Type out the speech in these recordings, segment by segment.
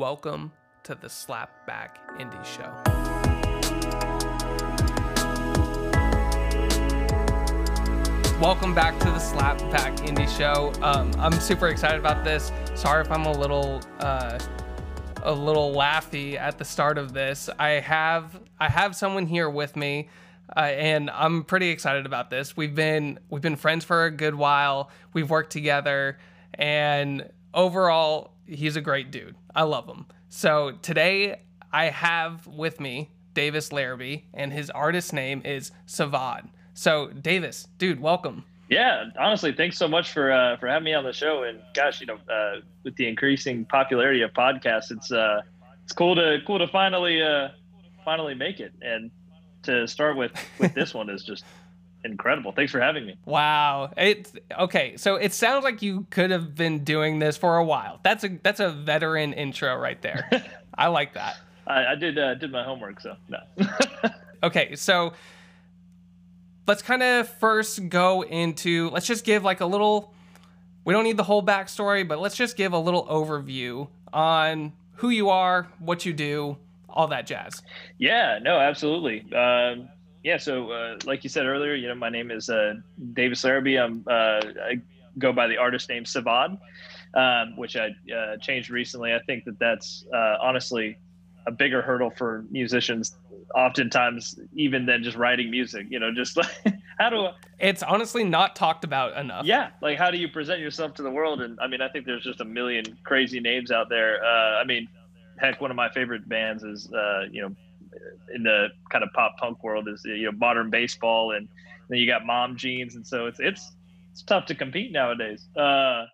Welcome to the Slapback Indie Show. Welcome back to the Slapback Indie Show. Um, I'm super excited about this. Sorry if I'm a little uh, a little laughy at the start of this. I have I have someone here with me, uh, and I'm pretty excited about this. We've been we've been friends for a good while. We've worked together, and overall, he's a great dude. I love him. So today I have with me Davis Larrabee, and his artist name is Sivad. So Davis, dude, welcome. Yeah, honestly, thanks so much for uh, for having me on the show. And gosh, you know, uh, with the increasing popularity of podcasts, it's uh, it's cool to cool to finally uh, finally make it. And to start with with this one is just incredible. Thanks for having me. Wow. It's okay. So it sounds like you could have been doing this for a while. That's a that's a veteran intro right there. I like that. I, I did uh, did my homework, so no. okay, so let's kind of first go into let's just give like a little we don't need the whole backstory but let's just give a little overview on who you are what you do all that jazz yeah no absolutely um, yeah so uh, like you said earlier you know my name is uh, davis larrabee. I'm uh, i go by the artist name sivad um, which i uh, changed recently. I think that that's uh, honestly a bigger hurdle for musicians oftentimes even than just writing music you know just like how do I, it's honestly not talked about enough. Yeah like how do you present yourself to the world? And i mean i think there's just a million crazy names out there. Uh, i mean heck one of my favorite bands is uh, you know in the kind of pop punk world is you know modern baseball and then you got mom jeans and so it's it's it's tough to compete nowadays uh,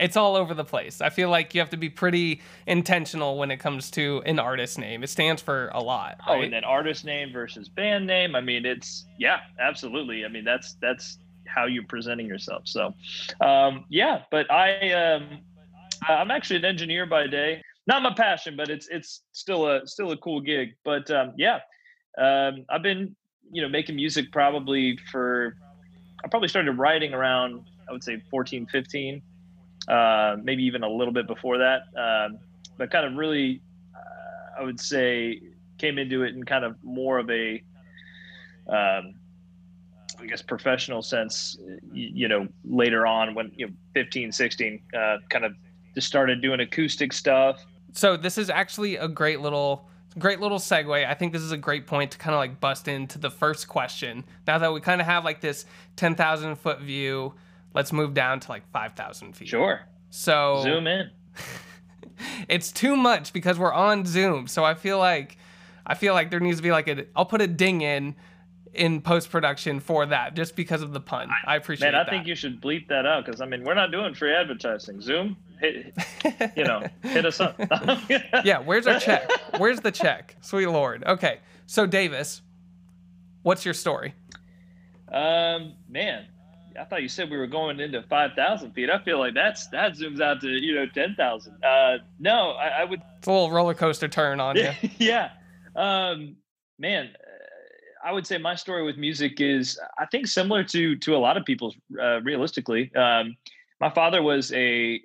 it's all over the place. I feel like you have to be pretty intentional when it comes to an artist name. It stands for a lot. Right? Oh, and then artist name versus band name. I mean, it's yeah, absolutely. I mean, that's that's how you're presenting yourself. So, um, yeah. But I um, I'm actually an engineer by day. Not my passion, but it's it's still a still a cool gig. But um, yeah, um, I've been you know making music probably for I probably started writing around I would say 14, 15 uh, maybe even a little bit before that. Um, but kind of really, uh, I would say, came into it in kind of more of a, um, I guess, professional sense, you, know, later on when, you know, 15, 16, uh, kind of just started doing acoustic stuff. So this is actually a great little great little segue. I think this is a great point to kind of like bust into the first question. Now that we kind of have like this 10,000 foot view let's move down to like 5,000 feet. Sure. So zoom in. it's too much because we're on Zoom. So I feel like I feel like there needs to be like a I'll put a ding in in post production for that just because of the pun. I appreciate Man, I that. think you should bleep that out because I mean we're not doing free advertising. Zoom, hit, you know, hit us up. yeah, where's our check? Where's the check? Sweet lord. Okay, so Davis, what's your story? Um, man, I thought you said we were going into five thousand feet. I feel like that's that zooms out to you know ten thousand. Uh, no, I, I, would. It's a little roller coaster turn on you. yeah, um, man, I would say my story with music is I think similar to to a lot of people's. Uh, realistically, um, my father was a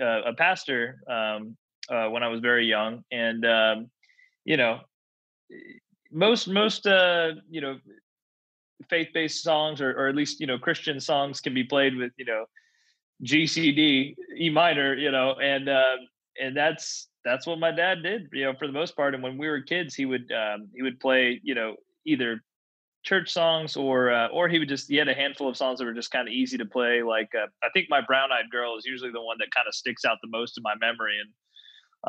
uh, a pastor um, uh, when I was very young, and um, you know most most uh, you know faith-based songs or, or at least you know christian songs can be played with you know gcd e minor you know and uh, and that's that's what my dad did you know for the most part and when we were kids he would um, he would play you know either church songs or uh, or he would just he had a handful of songs that were just kind of easy to play like uh, i think my brown eyed girl is usually the one that kind of sticks out the most in my memory and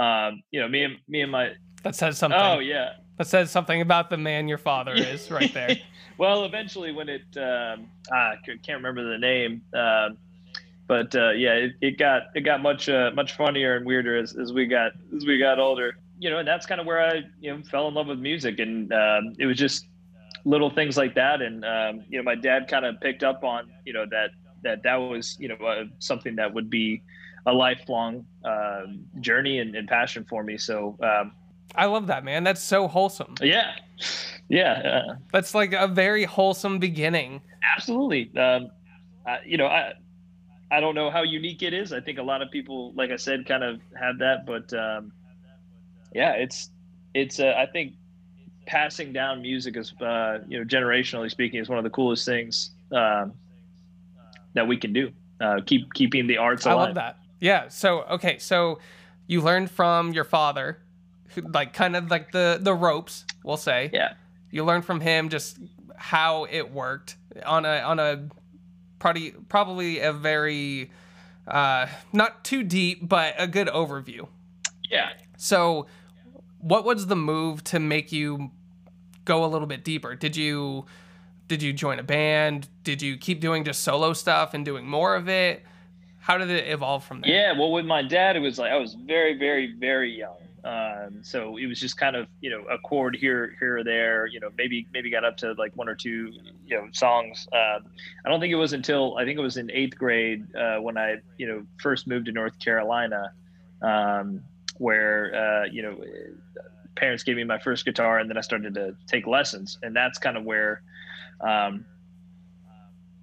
um, you know me and me and my that says something oh yeah that says something about the man your father is right there. well, eventually, when it, um, I can't remember the name, um, but uh, yeah, it, it, got it got much uh, much funnier and weirder as, as we got as we got older. You know, and that's kind of where I you know fell in love with music, and um, it was just little things like that. And um, you know, my dad kind of picked up on you know that that that was you know uh, something that would be a lifelong uh, journey and, and, passion for me. So um, I love that, man. That's so wholesome. Yeah. Yeah. Uh, That's like a very wholesome beginning. Absolutely. Um, uh, you know, I, I don't know how unique it is. I think a lot of people, like I said, kind of have that, but um, yeah, it's it's. Uh, I think passing down music is, uh, you know, generationally speaking, is one of the coolest things um, that we can do. Uh, keep keeping the arts alive. I love that. Yeah. So okay, so you learned from your father, like kind of like the the ropes, we'll say. Yeah. You learned from him just how it worked on a on a probably probably a very uh, not too deep, but a good overview. Yeah. So, what was the move to make you go a little bit deeper? Did you did you join a band? Did you keep doing just solo stuff and doing more of it? How did it evolve from there? Yeah, well, with my dad, it was like I was very, very, very young. Um, so it was just kind of you know a chord here, here or there. You know, maybe maybe got up to like one or two you know songs. Um, I don't think it was until I think it was in eighth grade uh, when I you know first moved to North Carolina, um, where uh, you know parents gave me my first guitar, and then I started to take lessons, and that's kind of where. Um,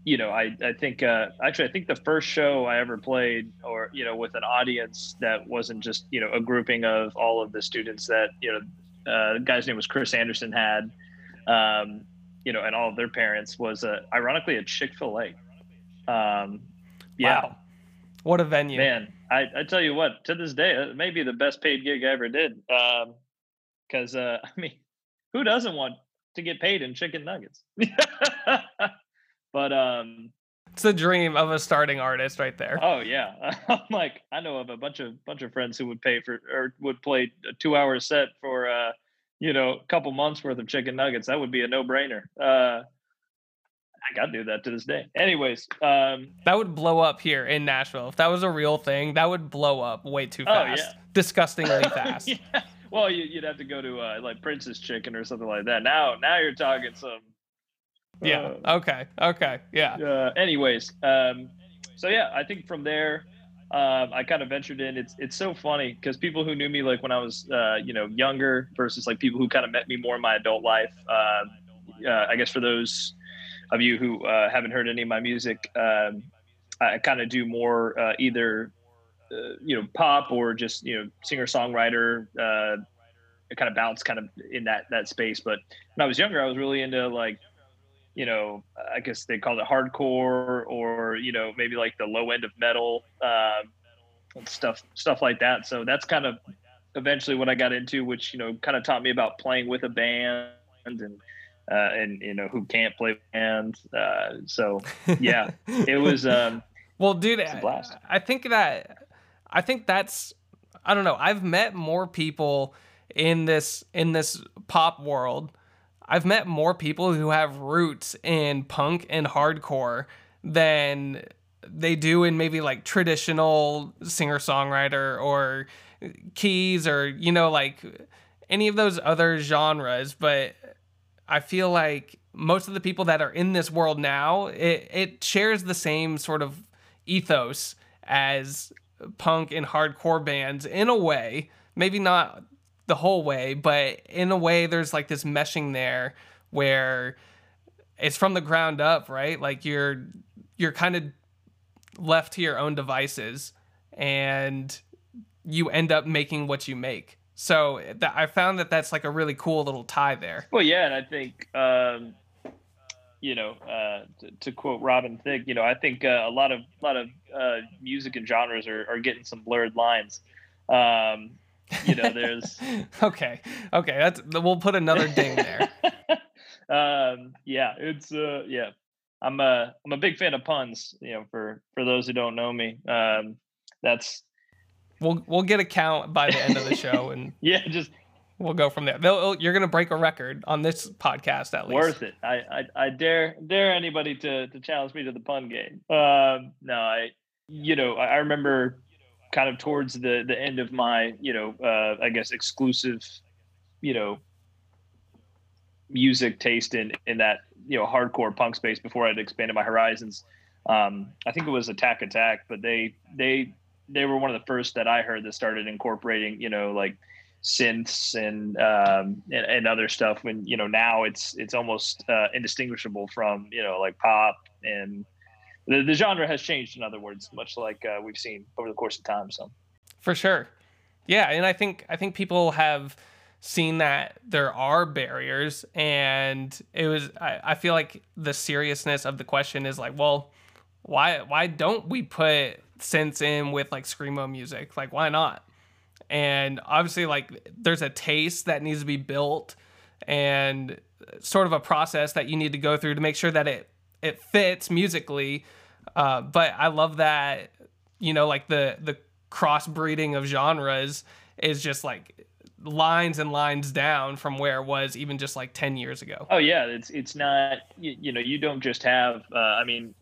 you know, I, I think uh, actually I think the first show I ever played, or you know, with an audience that wasn't just you know a grouping of all of the students that you know, uh, the guy's name was Chris Anderson had, um, you know, and all of their parents was uh, ironically a Chick Fil A. Um, yeah, wow. what a venue, man! I, I tell you what, to this day, it may be the best paid gig I ever did. Because um, uh, I mean, who doesn't want to get paid in chicken nuggets? But um it's the dream of a starting artist right there. Oh yeah. I'm like I know of a bunch of bunch of friends who would pay for or would play a 2-hour set for uh you know, a couple months worth of chicken nuggets. That would be a no-brainer. Uh I got to do that to this day. Anyways, um, that would blow up here in Nashville. If that was a real thing, that would blow up way too fast. Oh, yeah. Disgustingly fast. yeah. Well, you, would have to go to uh, like Prince's Chicken or something like that. Now, now you're talking some yeah. Uh, okay. Okay. Yeah. Uh, anyways, um, so yeah, I think from there, um, I kind of ventured in. It's it's so funny because people who knew me like when I was uh, you know younger versus like people who kind of met me more in my adult life. Um, uh, I guess for those of you who uh, haven't heard any of my music, um, I kind of do more uh, either uh, you know pop or just you know singer songwriter. Uh, kind of bounce kind of in that that space. But when I was younger, I was really into like you know, I guess they called it hardcore or, you know, maybe like the low end of metal, um, stuff, stuff like that. So that's kind of eventually what I got into, which, you know, kind of taught me about playing with a band and, uh, and, you know, who can't play band. Uh, so yeah, it was, um, well, dude, I think that, I think that's, I don't know. I've met more people in this, in this pop world I've met more people who have roots in punk and hardcore than they do in maybe like traditional singer songwriter or keys or you know like any of those other genres but i feel like most of the people that are in this world now it, it shares the same sort of ethos as punk and hardcore bands in a way maybe not the whole way, but in a way, there's like this meshing there where it's from the ground up, right? Like you're you're kind of left to your own devices, and you end up making what you make. So th- I found that that's like a really cool little tie there. Well, yeah, and I think um, you know, uh, to, to, quote Robin Thicke, you know, I think uh, a lot of a lot of uh, music and genres are, are getting some blurred lines. Um, you know, there's okay, okay. That's we'll put another ding there. um, yeah, it's uh, yeah. I'm a I'm a big fan of puns. You know, for for those who don't know me, um, that's we'll we'll get a count by the end of the show, and yeah, just we'll go from there. They'll, you're gonna break a record on this podcast at least. Worth it. I I, I dare dare anybody to to challenge me to the pun game. Um, no, I you know I, I remember kind of towards the the end of my you know uh, I guess exclusive you know music taste in in that you know hardcore punk space before I'd expanded my horizons. Um, I think it was Attack Attack, but they they they were one of the first that I heard that started incorporating you know like synths and um, and, and other stuff. When you know now it's it's almost uh, indistinguishable from you know like pop and the, the genre has changed. In other words, much like uh, we've seen over the course of time. So for sure, yeah, and I think I think people have seen that there are barriers, and it was I, I feel like the seriousness of the question is like, well, why why don't we put synths in with like screamo music? Like, why not? And obviously, like, there's a taste that needs to be built and sort of a process that you need to go through to make sure that it it fits musically. Uh, but I love that you know like the the crossbreeding of genres is just like lines and lines down from where it was even just like 10 years ago. Oh yeah, it's it's not you, you know you don't just have uh, I mean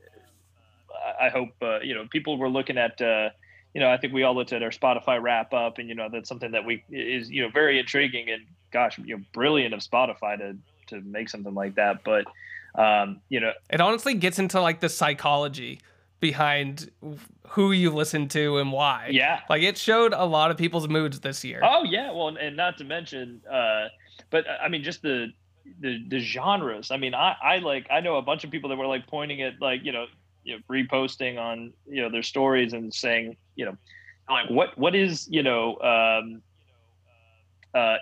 I hope uh, you know people were looking at uh, you know I think we all looked at our Spotify wrap up and you know that's something that we is you know very intriguing and gosh you know brilliant of Spotify to to make something like that but um, you know it honestly gets into like the psychology behind who you listen to and why. Yeah. Like it showed a lot of people's moods this year. Oh yeah, well and not to mention uh but I mean just the the the genres. I mean I I like I know a bunch of people that were like pointing at like, you know, you know reposting on, you know, their stories and saying, you know, like what what is, you know, um uh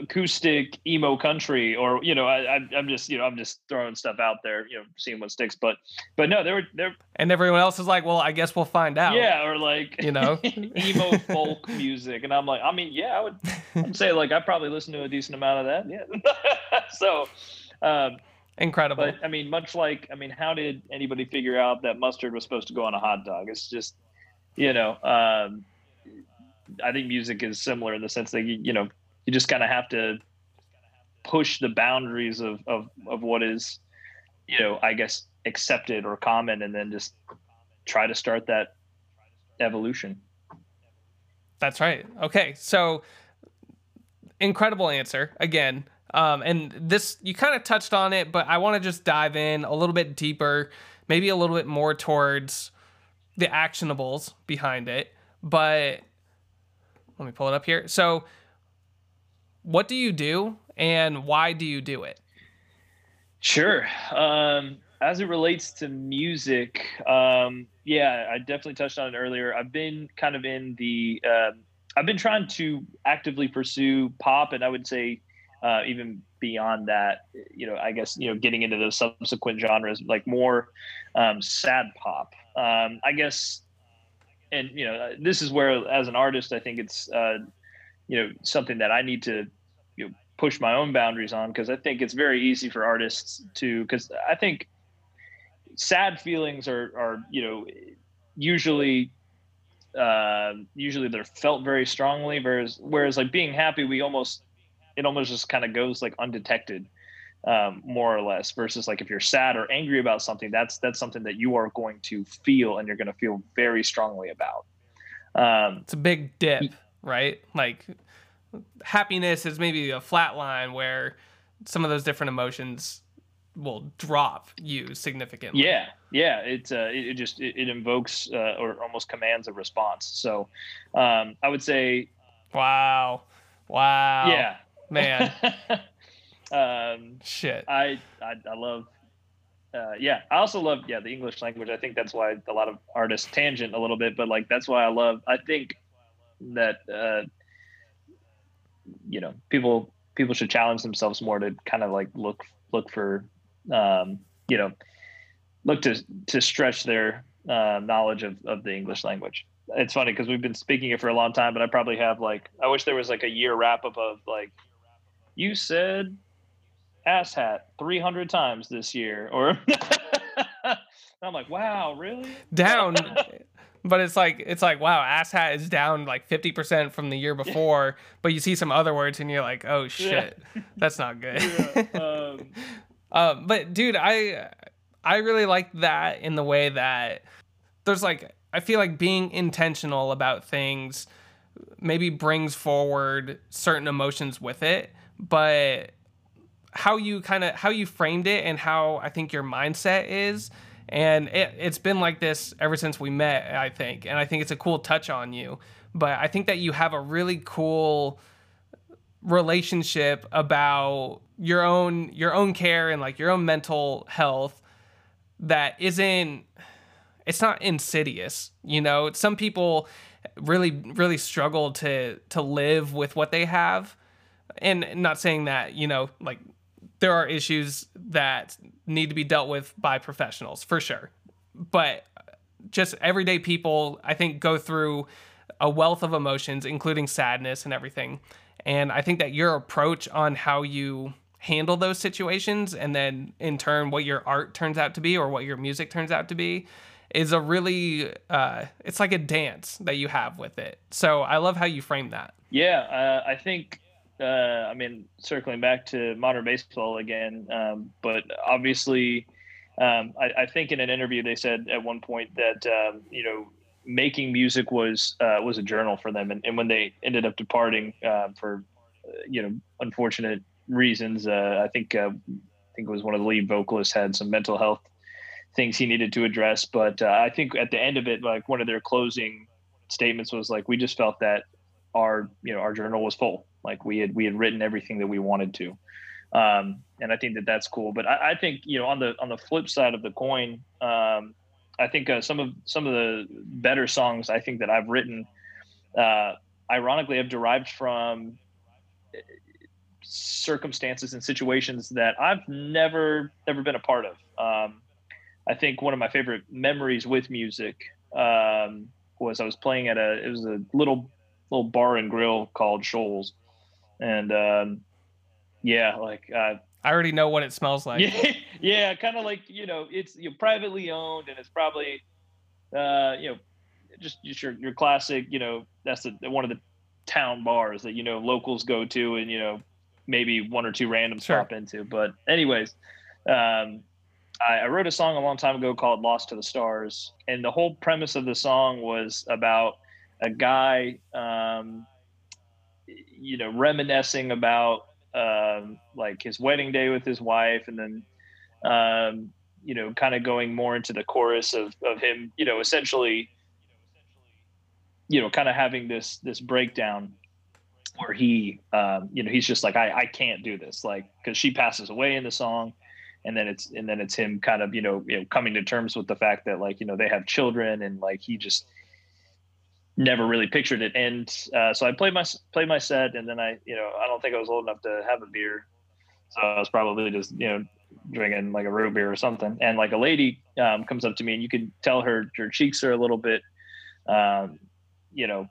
acoustic emo country or you know I, i'm just you know i'm just throwing stuff out there you know seeing what sticks. But but no there were there and everyone else is like well i guess we'll find out. Yeah or like you know? emo folk music. And i'm like i mean yeah i would I'd say like i probably listen to a decent amount of that. Yeah. So um incredible. But i mean much like i mean how did anybody figure out that mustard was supposed to go on a hot dog? It's just you know um I think music is similar in the sense that you, you know you just kind of have to push the boundaries of, of of what is you know i guess accepted or common and then just try to start that evolution. That's right. Okay so incredible answer again um, and this you kind of touched on it but i want to just dive in a little bit deeper maybe a little bit more towards the actionables behind it but let me pull it up here so what do you do and why do you do it? Sure. Um, as it relates to music, um, yeah, I definitely touched on it earlier. I've been kind of in the, uh, I've been trying to actively pursue pop, and I would say uh, even beyond that, you know, I guess you know, getting into those subsequent genres, like more um, sad pop. Um, I guess, and you know, this is where, as an artist, I think it's uh, you know something that I need to you know, push my own boundaries on because I think it's very easy for artists to because I think sad feelings are are you know usually uh, usually they're felt very strongly whereas whereas like being happy we almost it almost just kind of goes like undetected um, more or less versus like if you're sad or angry about something that's that's something that you are going to feel and you're going to feel very strongly about um, it's a big dip right? Like happiness is maybe a flat line where some of those different emotions will drop you significantly. Yeah, yeah. It uh, it, just it, it invokes uh, or almost commands a response. So um, I would say, wow, wow, yeah, man. um, Shit. I I, I love. Uh, yeah, I also love yeah the English language. I think that's why a lot of artists tangent a little bit, but like that's why I love. I think that uh, you know people people should challenge themselves more to kind of like look look for um, you know look to to stretch their uh, knowledge of, of the English language. It's funny because we've been speaking it for a long time, but I probably have like I wish there was like a year wrap up of like you said ass hat 300 times this year or I'm like, wow, really? Down but it's like it's like wow, asshat is down like fifty percent from the year before, but you see some other words and you're like, oh shit, yeah. that's not good. Yeah. Um. um, but dude, I I really like that in the way that there's like I feel like being intentional about things maybe brings forward certain emotions with it, but how you kind of how you framed it and how I think your mindset is and it, it's been like this ever since we met, I think. And I think it's a cool touch on you. But I think that you have a really cool relationship about your own your own care and like your own mental health that isn't it's not insidious you know some people really really struggle to to live with what they have and not saying that you know like there are issues that need to be dealt with by professionals for sure. But just everyday people i think go through a wealth of emotions including sadness and everything. And i think that your approach on how you handle those situations and then in turn what your art turns out to be or what your music turns out to be is a really uh, it's like a dance that you have with it. So i love how you frame that. Yeah uh, i think uh, i mean circling back to modern baseball again um, but obviously um, I, I, think in an interview they said at one point that um, you know making music was uh, was a journal for them and, and when they ended up departing uh, for you know unfortunate reasons. Uh, I think uh, I think it was one of the lead vocalists had some mental health things he needed to address. But uh, I think at the end of it, like one of their closing statements was like, we just felt that our you know our journal was full. Like we had we had written everything that we wanted to. Um, and I think that that's cool. But I, I, think you know on the on the flip side of the coin, um, I think uh, some of some of the better songs I think that I've written, uh, ironically, have derived from circumstances and situations that I've never never been a part of. Um, I think one of my favorite memories with music um, was I was playing at a it was a little little bar and grill called Shoals, and um, yeah, like uh, I already know what it smells like. Yeah, yeah, kind of like you know it's you privately owned and it's probably uh, you know just, just your your classic you know that's the one of the town bars that you know locals go to and you know maybe one or two randoms sure. pop into. But anyways, um, I, I, wrote a song a long time ago called "Lost to the Stars," and the whole premise of the song was about a guy, um, you know, reminiscing about um, like his wedding day with his wife, and then. Um, you know, kind of going more into the chorus of, of him, you know, essentially, you know, kind of having this this breakdown where he, um, you know, he's just like, I, I can't do this, like, because she passes away in the song, and then it's and then it's him kind of, you know, you know, coming to terms with the fact that like, you know, they have children, and like he just never really pictured it. And uh, so I played my played my set, and then I, you know, I don't think I was old enough to have a beer, so I was probably just, you know, drinking like a root beer or something. And like a lady um, comes up to me, and you can tell her her cheeks are a little bit, um, you know,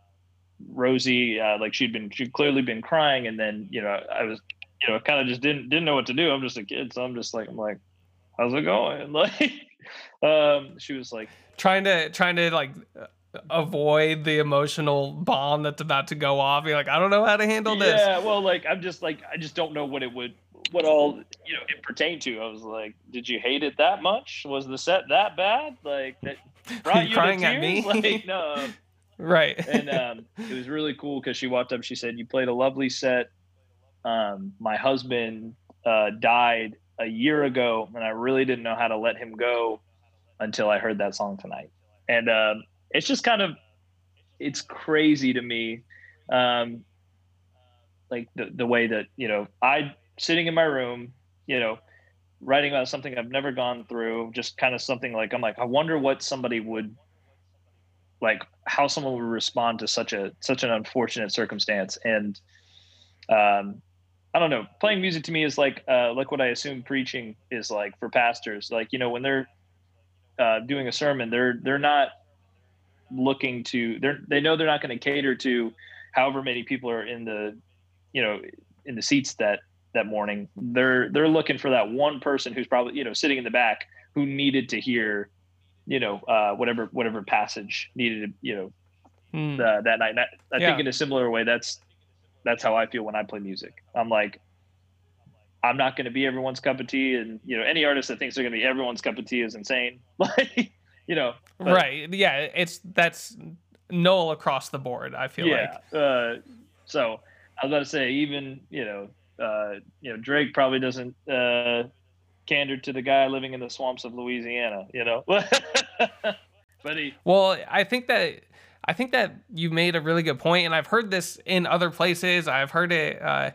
rosy, uh, like she'd been, she'd clearly been crying. And then, you know, I was, you know, kind of just didn't, didn't know what to do. I'm just a kid. So I'm just like, I'm like, how's it going? Like, um, she was like trying to, trying to like avoid the emotional bomb that's about to go off. You're like, I don't know how to handle this. Yeah. Well, like, I'm just like, I just don't know what it would, what all, you know, it pertained to. I was like, did you hate it that much? Was the set that bad? Like that brought you, you crying at me? Like, no, Right. and um, it was really cool because she walked up. She said, "You played a lovely set. Um, my husband uh, died a year ago, and I really didn't know how to let him go until I heard that song tonight." And um, it's just kind of it's crazy to me, um, like the the way that you know I sitting in my room, you know, writing about something I've never gone through, just kind of something like I'm like I wonder what somebody would like how someone would respond to such a such an unfortunate circumstance. And um i don't know playing music to me is like uh like what i assume preaching is like for pastors. Like you know when they're uh doing a sermon they're they're not looking to they're they know they're not going to cater to however many people are in the you know in the seats that that morning they're they're looking for that one person who's probably you know sitting in the back who needed to hear you know, uh, whatever whatever passage needed, to, you know, mm. uh, that night. I, I yeah. think in a similar way, that's that's how I feel when I play music. I'm like, I'm not going to be everyone's cup of tea, and you know, any artist that thinks they're going to be everyone's cup of tea is insane. Like, you know, but, right? Yeah, it's that's null across the board. I feel yeah, like. Uh, so I was about to say, even you know, uh, you know, Drake probably doesn't uh, cander to the guy living in the swamps of Louisiana, you know. but he Well, I think that I think that you made a really good point and I've heard this in other places. I've heard it uh,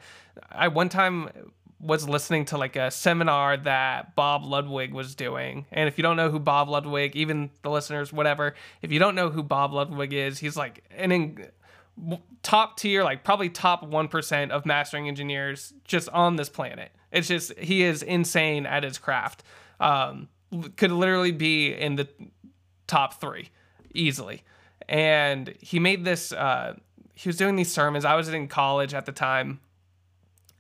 I one time was listening to like a seminar that Bob Ludwig was doing. And if you don't know who Bob Ludwig, even the listeners, whatever, if you don't know who Bob Ludwig is, he's like an in, top tier, like probably top 1% of mastering engineers just on this planet. It's just, he is insane at his craft. Um, could literally be in the top three easily. And he made this, uh, he was doing these sermons. I was in college at the time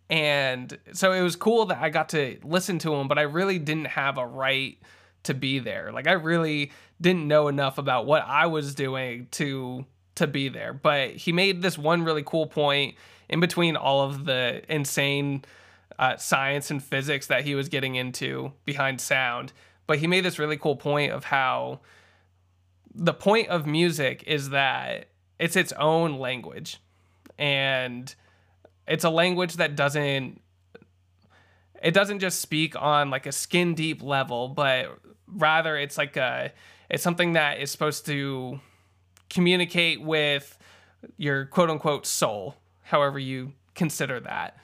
and so it was cool that I got to listen to him, but I really didn't have a right to be there. Like I really didn't know enough about what I was doing to to be there. But he made this one really cool point in between all of the insane uh, science and physics that he was getting into behind sound. But he made this really cool point of how the point of music is that it's its own language. And it's a language that doesn't it doesn't just speak on like a skin deep level, but rather it's like a it's something that is supposed to communicate with your quote unquote soul, however you consider that.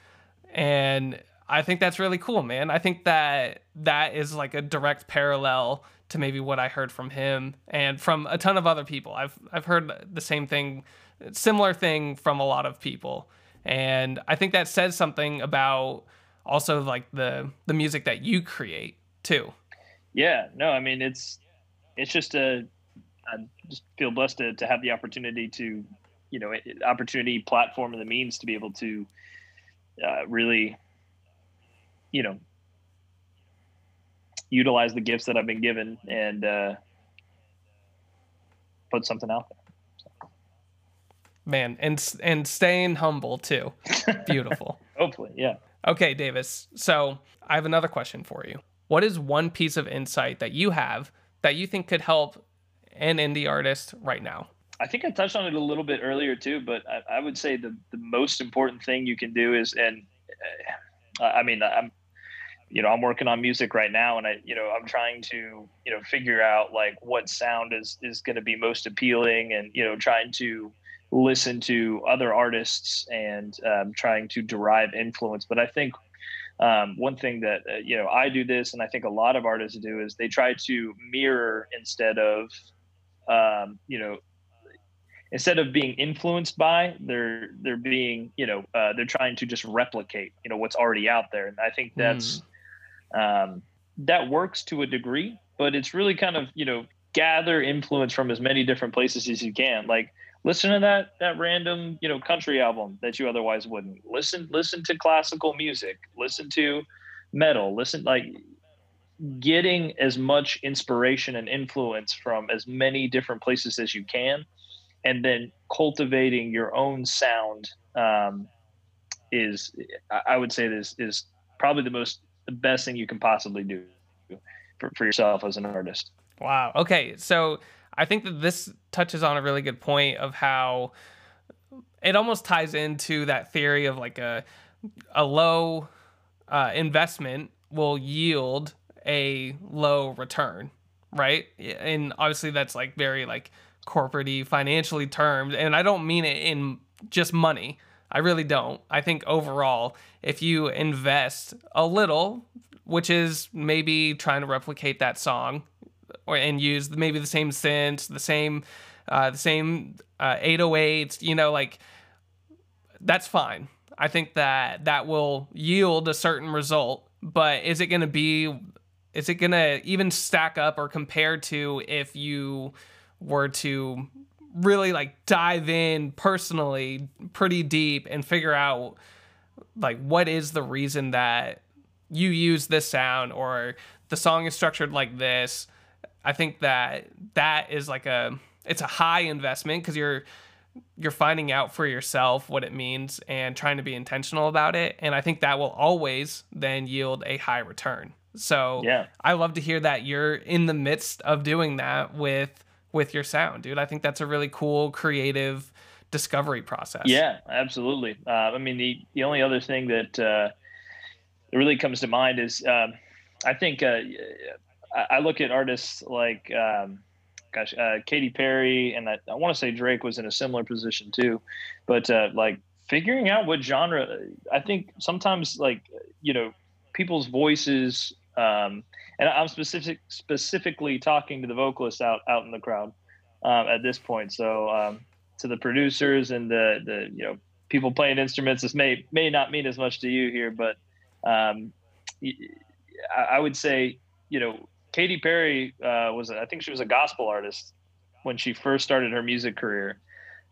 And I think that's really cool, man. I think that that is like a direct parallel to maybe what I heard from him and from a ton of other people. I've I've heard the same thing, similar thing from a lot of people and I think that says something about also like the the music that you create too. Yeah, no, I mean it's it's just a I just feel blessed to, to have the opportunity to you know opportunity platform and the means to be able to uh, really you know utilize the gifts that I've been given and uh, put something out there man and and staying humble too. Beautiful. Hopefully yeah. Okay davis so i have another question for you. What is one piece of insight that you have that you think could help an indie artist right now? I think i touched on it a little bit earlier too but i, I would say the, the most important thing you can do is and uh, i mean i'm you know i'm working on music right now and i you know i'm trying to you know figure out like what sound is is going to be most appealing and you know trying to listen to other artists and um, trying to derive influence. But I think um, one thing that uh, you know I do this, and I think a lot of artists do, is they try to mirror instead of um, you know instead of being influenced by they're they're being you know uh, they're trying to just replicate you know what's already out there and i think that's mm. um, that works to a degree but it's really kind of you know gather influence from as many different places as you can like listen to that that random you know country album that you otherwise wouldn't. Listen listen to classical music. Listen to metal. Listen like getting as much inspiration and influence from as many different places as you can and then cultivating your own sound um, is i would say this is probably the most the best thing you can possibly do for, for yourself as an artist. Wow. Okay so I think that this touches on a really good point of how it almost ties into that theory of like a a low uh, investment will yield a low return, right? And obviously that's like very like corporatey, financially termed, and I don't mean it in just money. I really don't. I think overall, if you invest a little, which is maybe trying to replicate that song or and use maybe the same synths, the same uh, the same uh, 808s, you know, like that's fine. I think that that will yield a certain result, but is it going to be is it going to even stack up or compare to if you were to really like dive in personally pretty deep and figure out like what is the reason that you use this sound or the song is structured like this I think that that is like a it's a high investment because you're you're finding out for yourself what it means and trying to be intentional about it. And i think that will always then yield a high return. So yeah. I love to hear that you're in the midst of doing that with with your sound dude. I think that's a really cool creative discovery process. Yeah absolutely. Uh, i mean the the only other thing that uh, really comes to mind is um, i think I look at artists like, um, gosh, uh, Katy Perry, and I, I want to say Drake was in a similar position too, but uh, like figuring out what genre. I think sometimes like you know people's voices um, and i'm specific specifically talking to the vocalists out out in the crowd um, at this point so um, to the producers and the the you know people playing instruments this may may not mean as much to you here but um, I would say you know Katy Perry uh, was I think she was a gospel artist when she first started her music career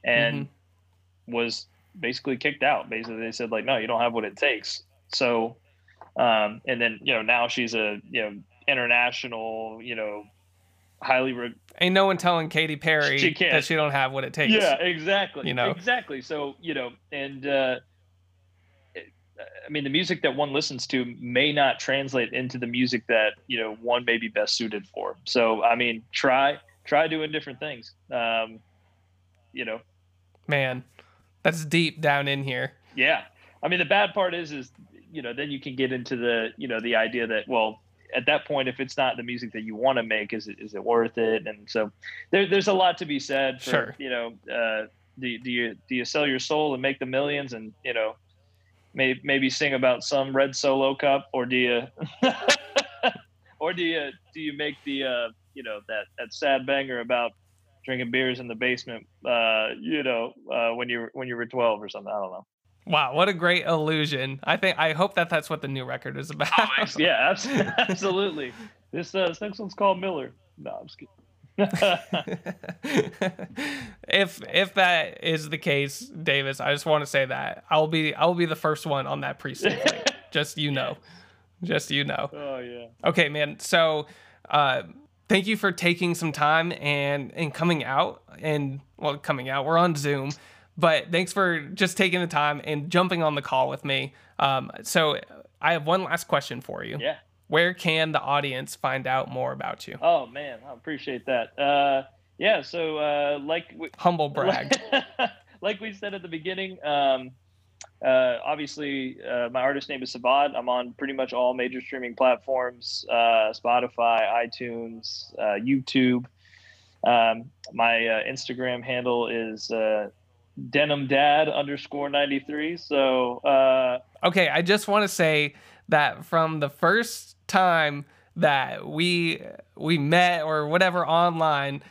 and mm-hmm. was basically kicked out. Basically, they said like, no, you don't have what it takes. So, um, and then you know now she's a you know international you know highly re- ain't no one telling Katy Perry she that she don't have what it takes. Yeah, exactly. You know exactly. So you know and. uh I mean, the music that one listens to may not translate into the music that you know one may be best suited for. So, I mean, try try doing different things. Um, you know, man, that's deep down in here. Yeah, I mean, the bad part is, is you know, then you can get into the you know the idea that well, at that point, if it's not the music that you want to make, is it is it worth it? And so, there, there's a lot to be said. For, sure. You know, uh, do, do you do you sell your soul and make the millions and you know maybe maybe sing about some red solo cup, or do you, or do you do you make the uh, you know that that sad banger about drinking beers in the basement, uh, you know, uh, when you when you were twelve or something? I don't know. Wow, what a great illusion! I think I hope that that's what the new record is about. Oh, yeah, absolutely. this uh, this next one's called Miller. No, I'm just kidding. If if that is the case, Davis, I just want to say that I'll be I'll be the first one on that precinct. just you know, just you know. Oh yeah. Okay, man. So, uh, thank you for taking some time and and coming out and well coming out. We're on Zoom, but thanks for just taking the time and jumping on the call with me. Um, so I have one last question for you. Yeah where can the audience find out more about you? Oh man, I appreciate that. Uh, yeah, so uh, like we, humble brag, like we said at the beginning. Um, uh, obviously, uh, my artist name is Sivad. I'm on pretty much all major streaming platforms: uh, Spotify, iTunes, uh, YouTube. Um, my Instagram handle is denim dad underscore 93 so uh okay i just want to say that from the first time that we we met or whatever online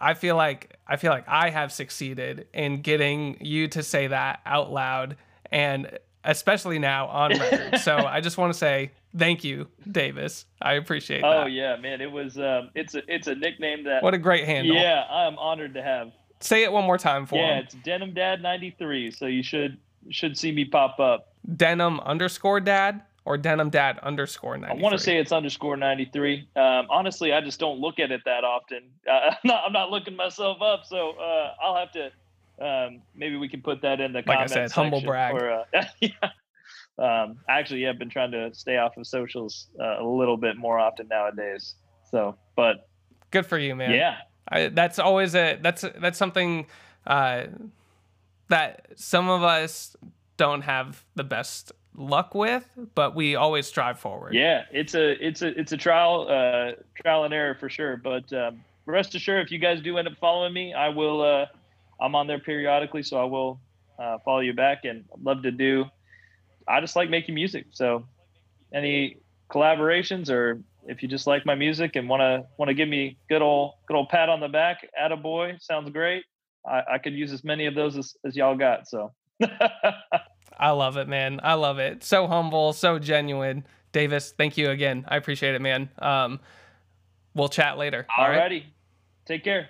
i feel like i feel like i have succeeded in getting you to say that out loud and especially now on record. So i just want to say thank you davis. I appreciate oh, that. oh yeah man it was um it's a it's a nickname that what a great handle. Yeah i'm honored to have. Say it one more time for yeah him. it's denim dad 93 so you should should see me pop up. Denim underscore dad or denim dad underscore 93? I want to say it's underscore 93. Um, honestly, I just don't look at it that often. Uh, I'm, not, I'm not looking myself up, so uh, I'll have to. Um, maybe we can put that in the comments. like I said, humble brag. Or, uh, yeah. Um, actually, yeah, I've been trying to stay off of socials uh, a little bit more often nowadays. So, but good for you, man. Yeah, I, that's always a that's that's something uh, that some of us don't have the best luck with, but we always strive forward. Yeah, it's a it's a it's a trial uh, trial and error for sure. But um, rest assured, if you guys do end up following me, I will. Uh, I'm on there periodically, so I will uh, follow you back, and love to do. I just like making music, so any collaborations or if you just like my music and want to want to give me good old good old pat on the back, at a boy, sounds great. I, I could use as many of those as, as y'all got. So. I love it, man. I love it. So humble, so genuine. Davis, thank you again. I appreciate it, man. Um, we'll chat later. All right? Take care.